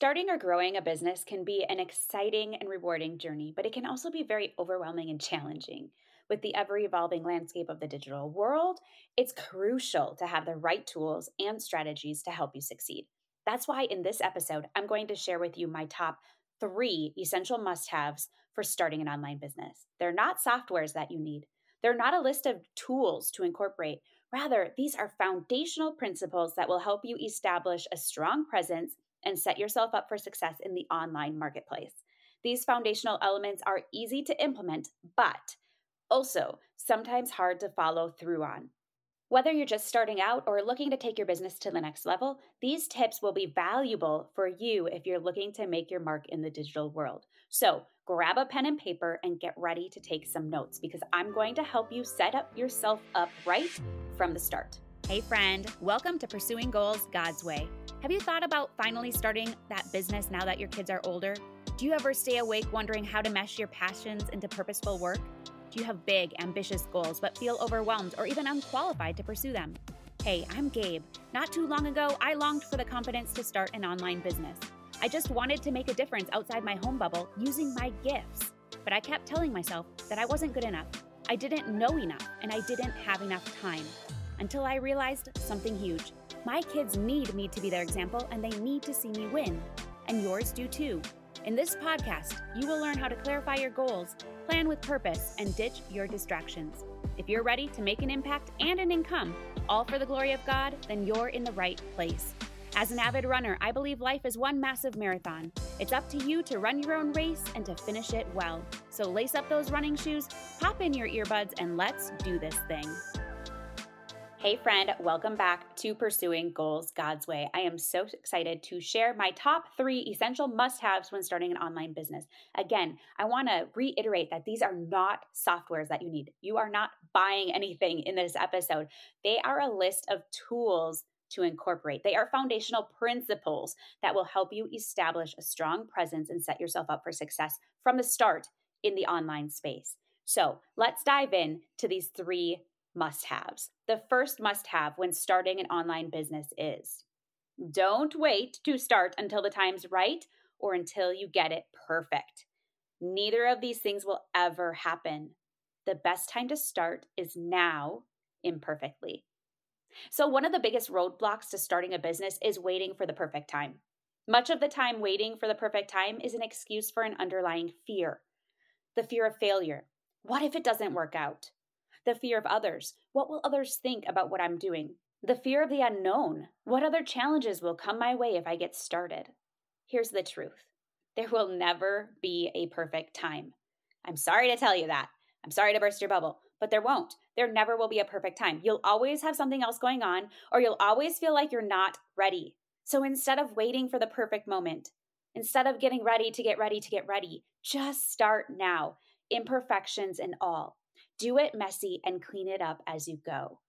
Starting or growing a business can be an exciting and rewarding journey, but it can also be very overwhelming and challenging. With the ever evolving landscape of the digital world, it's crucial to have the right tools and strategies to help you succeed. That's why in this episode, I'm going to share with you my top three essential must haves for starting an online business. They're not softwares that you need, they're not a list of tools to incorporate. Rather, these are foundational principles that will help you establish a strong presence and set yourself up for success in the online marketplace. These foundational elements are easy to implement, but also sometimes hard to follow through on. Whether you're just starting out or looking to take your business to the next level, these tips will be valuable for you if you're looking to make your mark in the digital world. So grab a pen and paper and get ready to take some notes because I'm going to help you set up yourself up right from the start. Hey, friend, welcome to Pursuing Goals God's Way. Have you thought about finally starting that business now that your kids are older? Do you ever stay awake wondering how to mesh your passions into purposeful work? Do you have big, ambitious goals but feel overwhelmed or even unqualified to pursue them? Hey, I'm Gabe. Not too long ago, I longed for the confidence to start an online business. I just wanted to make a difference outside my home bubble using my gifts. But I kept telling myself that I wasn't good enough. I didn't know enough, and I didn't have enough time. Until I realized something huge. My kids need me to be their example and they need to see me win. And yours do too. In this podcast, you will learn how to clarify your goals, plan with purpose, and ditch your distractions. If you're ready to make an impact and an income, all for the glory of God, then you're in the right place. As an avid runner, I believe life is one massive marathon. It's up to you to run your own race and to finish it well. So lace up those running shoes, pop in your earbuds, and let's do this thing. Hey, friend, welcome back to Pursuing Goals God's Way. I am so excited to share my top three essential must haves when starting an online business. Again, I want to reiterate that these are not softwares that you need. You are not buying anything in this episode, they are a list of tools to incorporate. They are foundational principles that will help you establish a strong presence and set yourself up for success from the start in the online space. So let's dive in to these three must haves. The first must have when starting an online business is don't wait to start until the time's right or until you get it perfect. Neither of these things will ever happen. The best time to start is now, imperfectly. So, one of the biggest roadblocks to starting a business is waiting for the perfect time. Much of the time, waiting for the perfect time is an excuse for an underlying fear the fear of failure. What if it doesn't work out? The fear of others. What will others think about what I'm doing? The fear of the unknown. What other challenges will come my way if I get started? Here's the truth there will never be a perfect time. I'm sorry to tell you that. I'm sorry to burst your bubble, but there won't. There never will be a perfect time. You'll always have something else going on, or you'll always feel like you're not ready. So instead of waiting for the perfect moment, instead of getting ready to get ready to get ready, just start now, imperfections and all. Do it messy and clean it up as you go.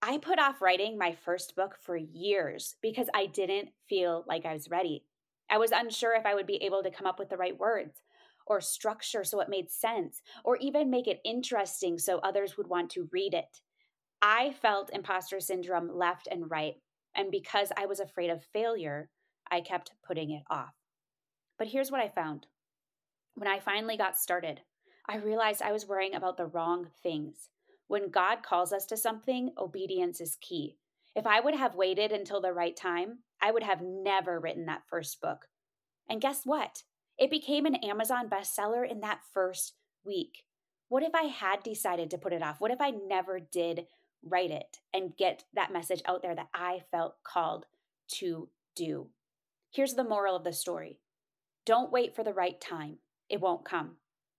I put off writing my first book for years because I didn't feel like I was ready. I was unsure if I would be able to come up with the right words or structure so it made sense or even make it interesting so others would want to read it. I felt imposter syndrome left and right. And because I was afraid of failure, I kept putting it off. But here's what I found. When I finally got started, I realized I was worrying about the wrong things. When God calls us to something, obedience is key. If I would have waited until the right time, I would have never written that first book. And guess what? It became an Amazon bestseller in that first week. What if I had decided to put it off? What if I never did write it and get that message out there that I felt called to do? Here's the moral of the story don't wait for the right time, it won't come.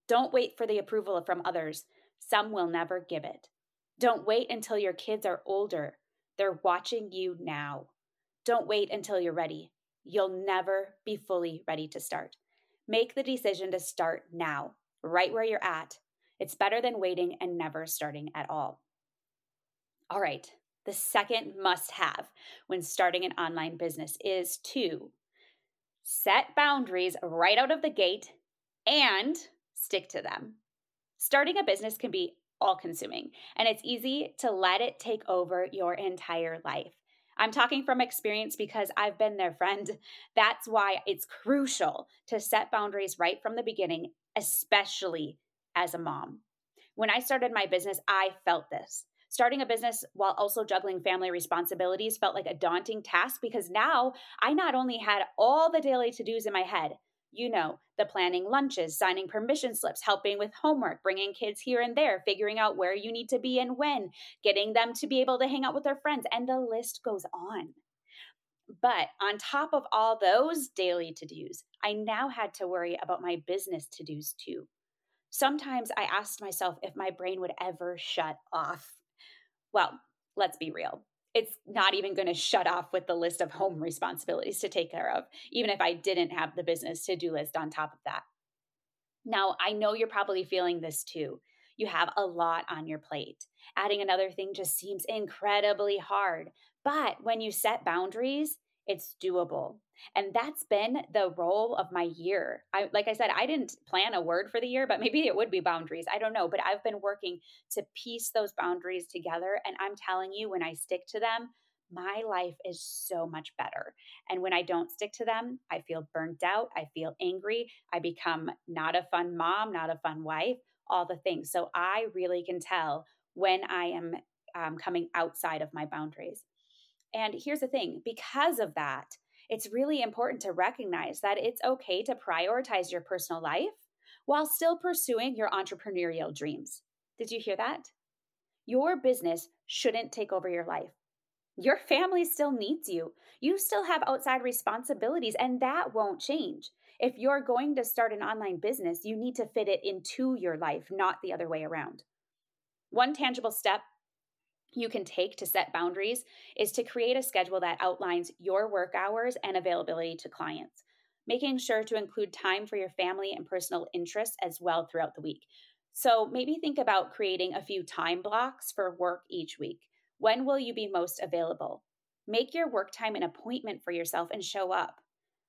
Don't wait for the approval from others. Some will never give it. Don't wait until your kids are older. They're watching you now. Don't wait until you're ready. You'll never be fully ready to start. Make the decision to start now, right where you're at. It's better than waiting and never starting at all. All right, the second must have when starting an online business is to set boundaries right out of the gate and stick to them. Starting a business can be all consuming, and it's easy to let it take over your entire life. I'm talking from experience because I've been there, friend. That's why it's crucial to set boundaries right from the beginning, especially as a mom. When I started my business, I felt this. Starting a business while also juggling family responsibilities felt like a daunting task because now I not only had all the daily to dos in my head, you know, the planning lunches, signing permission slips, helping with homework, bringing kids here and there, figuring out where you need to be and when, getting them to be able to hang out with their friends, and the list goes on. But on top of all those daily to dos, I now had to worry about my business to dos too. Sometimes I asked myself if my brain would ever shut off. Well, let's be real it's not even going to shut off with the list of home responsibilities to take care of, even if I didn't have the business to do list on top of that. Now, I know you're probably feeling this too. You have a lot on your plate. Adding another thing just seems incredibly hard. But when you set boundaries, it's doable. And that's been the role of my year. I like I said, I didn't plan a word for the year, but maybe it would be boundaries. I don't know, but I've been working to piece those boundaries together and I'm telling you when I stick to them, my life is so much better. And when I don't stick to them, I feel burnt out, I feel angry, I become not a fun mom, not a fun wife, all the things. So I really can tell when I am um, coming outside of my boundaries. And here's the thing because of that, it's really important to recognize that it's okay to prioritize your personal life while still pursuing your entrepreneurial dreams. Did you hear that? Your business shouldn't take over your life. Your family still needs you. You still have outside responsibilities, and that won't change. If you're going to start an online business, you need to fit it into your life, not the other way around. One tangible step you can take to set boundaries is to create a schedule that outlines your work hours and availability to clients, making sure to include time for your family and personal interests as well throughout the week. So maybe think about creating a few time blocks for work each week. When will you be most available? Make your work time an appointment for yourself and show up.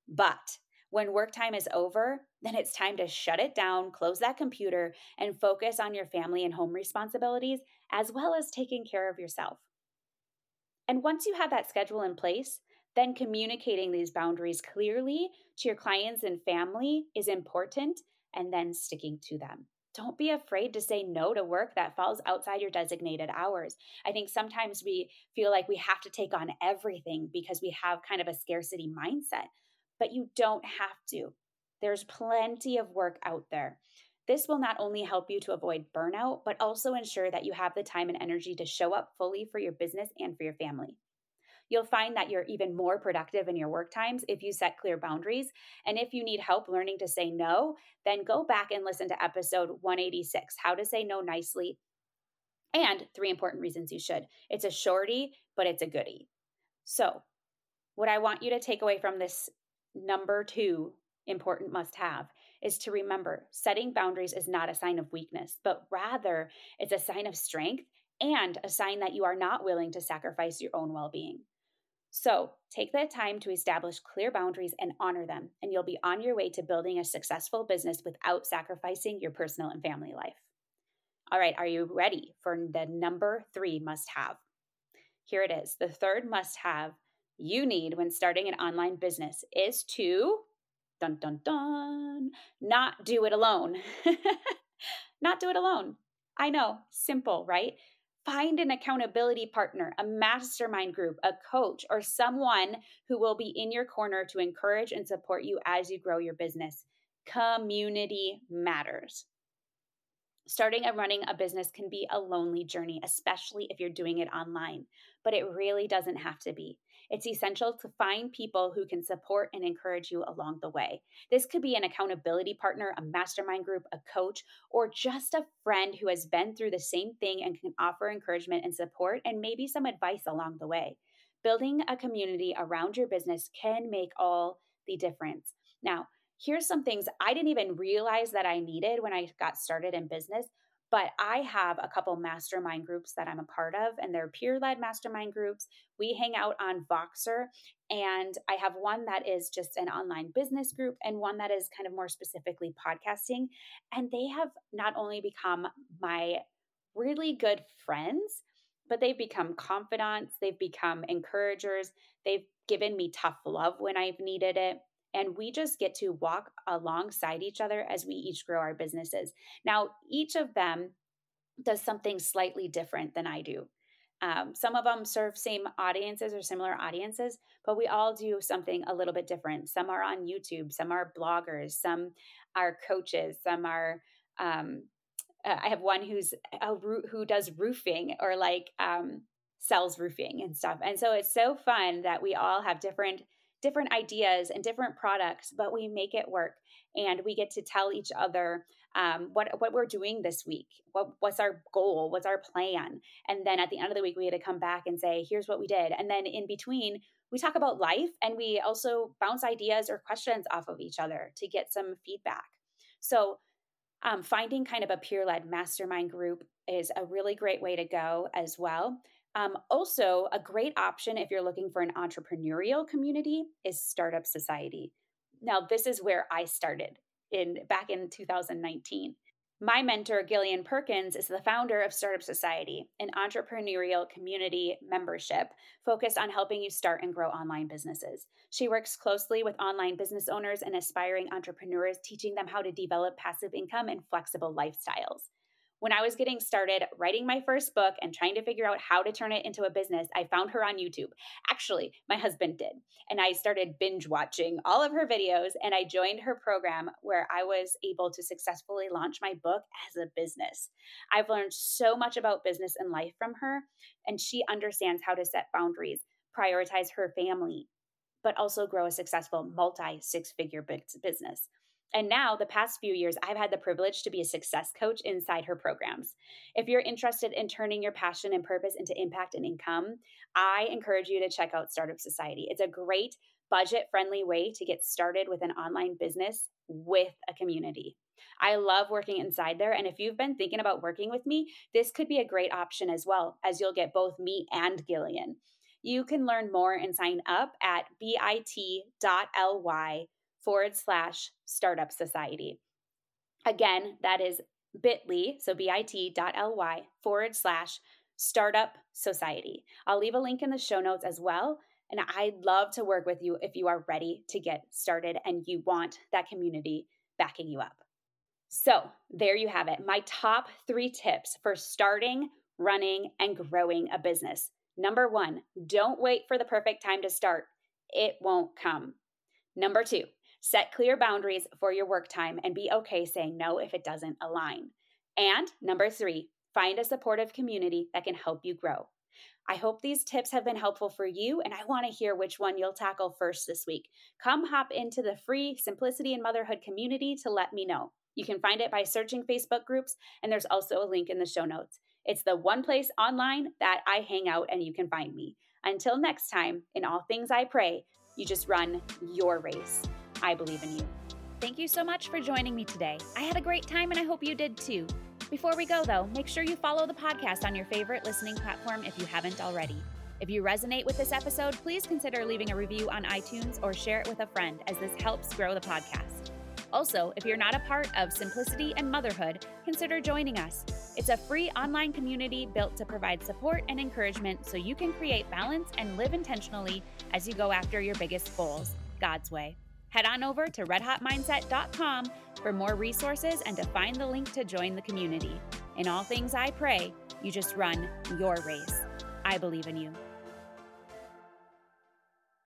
But when work time is over, then it's time to shut it down, close that computer, and focus on your family and home responsibilities, as well as taking care of yourself. And once you have that schedule in place, then communicating these boundaries clearly to your clients and family is important, and then sticking to them. Don't be afraid to say no to work that falls outside your designated hours. I think sometimes we feel like we have to take on everything because we have kind of a scarcity mindset but you don't have to. There's plenty of work out there. This will not only help you to avoid burnout, but also ensure that you have the time and energy to show up fully for your business and for your family. You'll find that you're even more productive in your work times if you set clear boundaries. And if you need help learning to say no, then go back and listen to episode 186 How to Say No Nicely and three important reasons you should. It's a shorty, but it's a goodie. So, what I want you to take away from this number two important must have is to remember setting boundaries is not a sign of weakness, but rather it's a sign of strength and a sign that you are not willing to sacrifice your own well being. So take the time to establish clear boundaries and honor them, and you'll be on your way to building a successful business without sacrificing your personal and family life. All right, are you ready for the number three must have? Here it is. The third must have you need when starting an online business is to dun dun dun not do it alone. not do it alone. I know, simple, right? Find an accountability partner, a mastermind group, a coach, or someone who will be in your corner to encourage and support you as you grow your business. Community matters. Starting and running a business can be a lonely journey, especially if you're doing it online, but it really doesn't have to be. It's essential to find people who can support and encourage you along the way. This could be an accountability partner, a mastermind group, a coach, or just a friend who has been through the same thing and can offer encouragement and support and maybe some advice along the way. Building a community around your business can make all the difference. Now, here's some things I didn't even realize that I needed when I got started in business, but I have a couple mastermind groups that I'm a part of, and they're peer led mastermind groups. We hang out on Voxer, and I have one that is just an online business group and one that is kind of more specifically podcasting. And they have not only become my really good friends, but they've become confidants, they've become encouragers, they've given me tough love when I've needed it. And we just get to walk alongside each other as we each grow our businesses. Now, each of them does something slightly different than I do. Um, some of them serve same audiences or similar audiences, but we all do something a little bit different. Some are on YouTube, some are bloggers, some are coaches, some are. Um, uh, I have one who's a, who does roofing or like um, sells roofing and stuff, and so it's so fun that we all have different different ideas and different products, but we make it work and we get to tell each other um, what what we're doing this week. What what's our goal? What's our plan? And then at the end of the week, we had to come back and say, "Here's what we did." And then in between, we talk about life and we also bounce ideas or questions off of each other to get some feedback. So. Um, finding kind of a peer led mastermind group is a really great way to go as well. Um, also, a great option if you're looking for an entrepreneurial community is Startup Society. Now, this is where I started in back in 2019. My mentor, Gillian Perkins, is the founder of Startup Society, an entrepreneurial community membership focused on helping you start and grow online businesses. She works closely with online business owners and aspiring entrepreneurs, teaching them how to develop passive income and flexible lifestyles. When I was getting started writing my first book and trying to figure out how to turn it into a business, I found her on YouTube. Actually, my husband did. And I started binge watching all of her videos and I joined her program where I was able to successfully launch my book as a business. I've learned so much about business and life from her, and she understands how to set boundaries, prioritize her family, but also grow a successful multi six figure business. And now, the past few years, I've had the privilege to be a success coach inside her programs. If you're interested in turning your passion and purpose into impact and income, I encourage you to check out Startup Society. It's a great budget friendly way to get started with an online business with a community. I love working inside there. And if you've been thinking about working with me, this could be a great option as well, as you'll get both me and Gillian. You can learn more and sign up at bit.ly forward slash startup society. Again, that is bit.ly, so bit.ly forward slash startup society. I'll leave a link in the show notes as well. And I'd love to work with you if you are ready to get started and you want that community backing you up. So, there you have it. My top three tips for starting, running, and growing a business. Number one, don't wait for the perfect time to start, it won't come. Number two, Set clear boundaries for your work time and be okay saying no if it doesn't align. And number three, find a supportive community that can help you grow. I hope these tips have been helpful for you, and I want to hear which one you'll tackle first this week. Come hop into the free Simplicity and Motherhood community to let me know. You can find it by searching Facebook groups, and there's also a link in the show notes. It's the one place online that I hang out and you can find me. Until next time, in all things I pray, you just run your race. I believe in you. Thank you so much for joining me today. I had a great time and I hope you did too. Before we go, though, make sure you follow the podcast on your favorite listening platform if you haven't already. If you resonate with this episode, please consider leaving a review on iTunes or share it with a friend, as this helps grow the podcast. Also, if you're not a part of Simplicity and Motherhood, consider joining us. It's a free online community built to provide support and encouragement so you can create balance and live intentionally as you go after your biggest goals, God's way. Head on over to redhotmindset.com for more resources and to find the link to join the community. In all things I pray, you just run your race. I believe in you.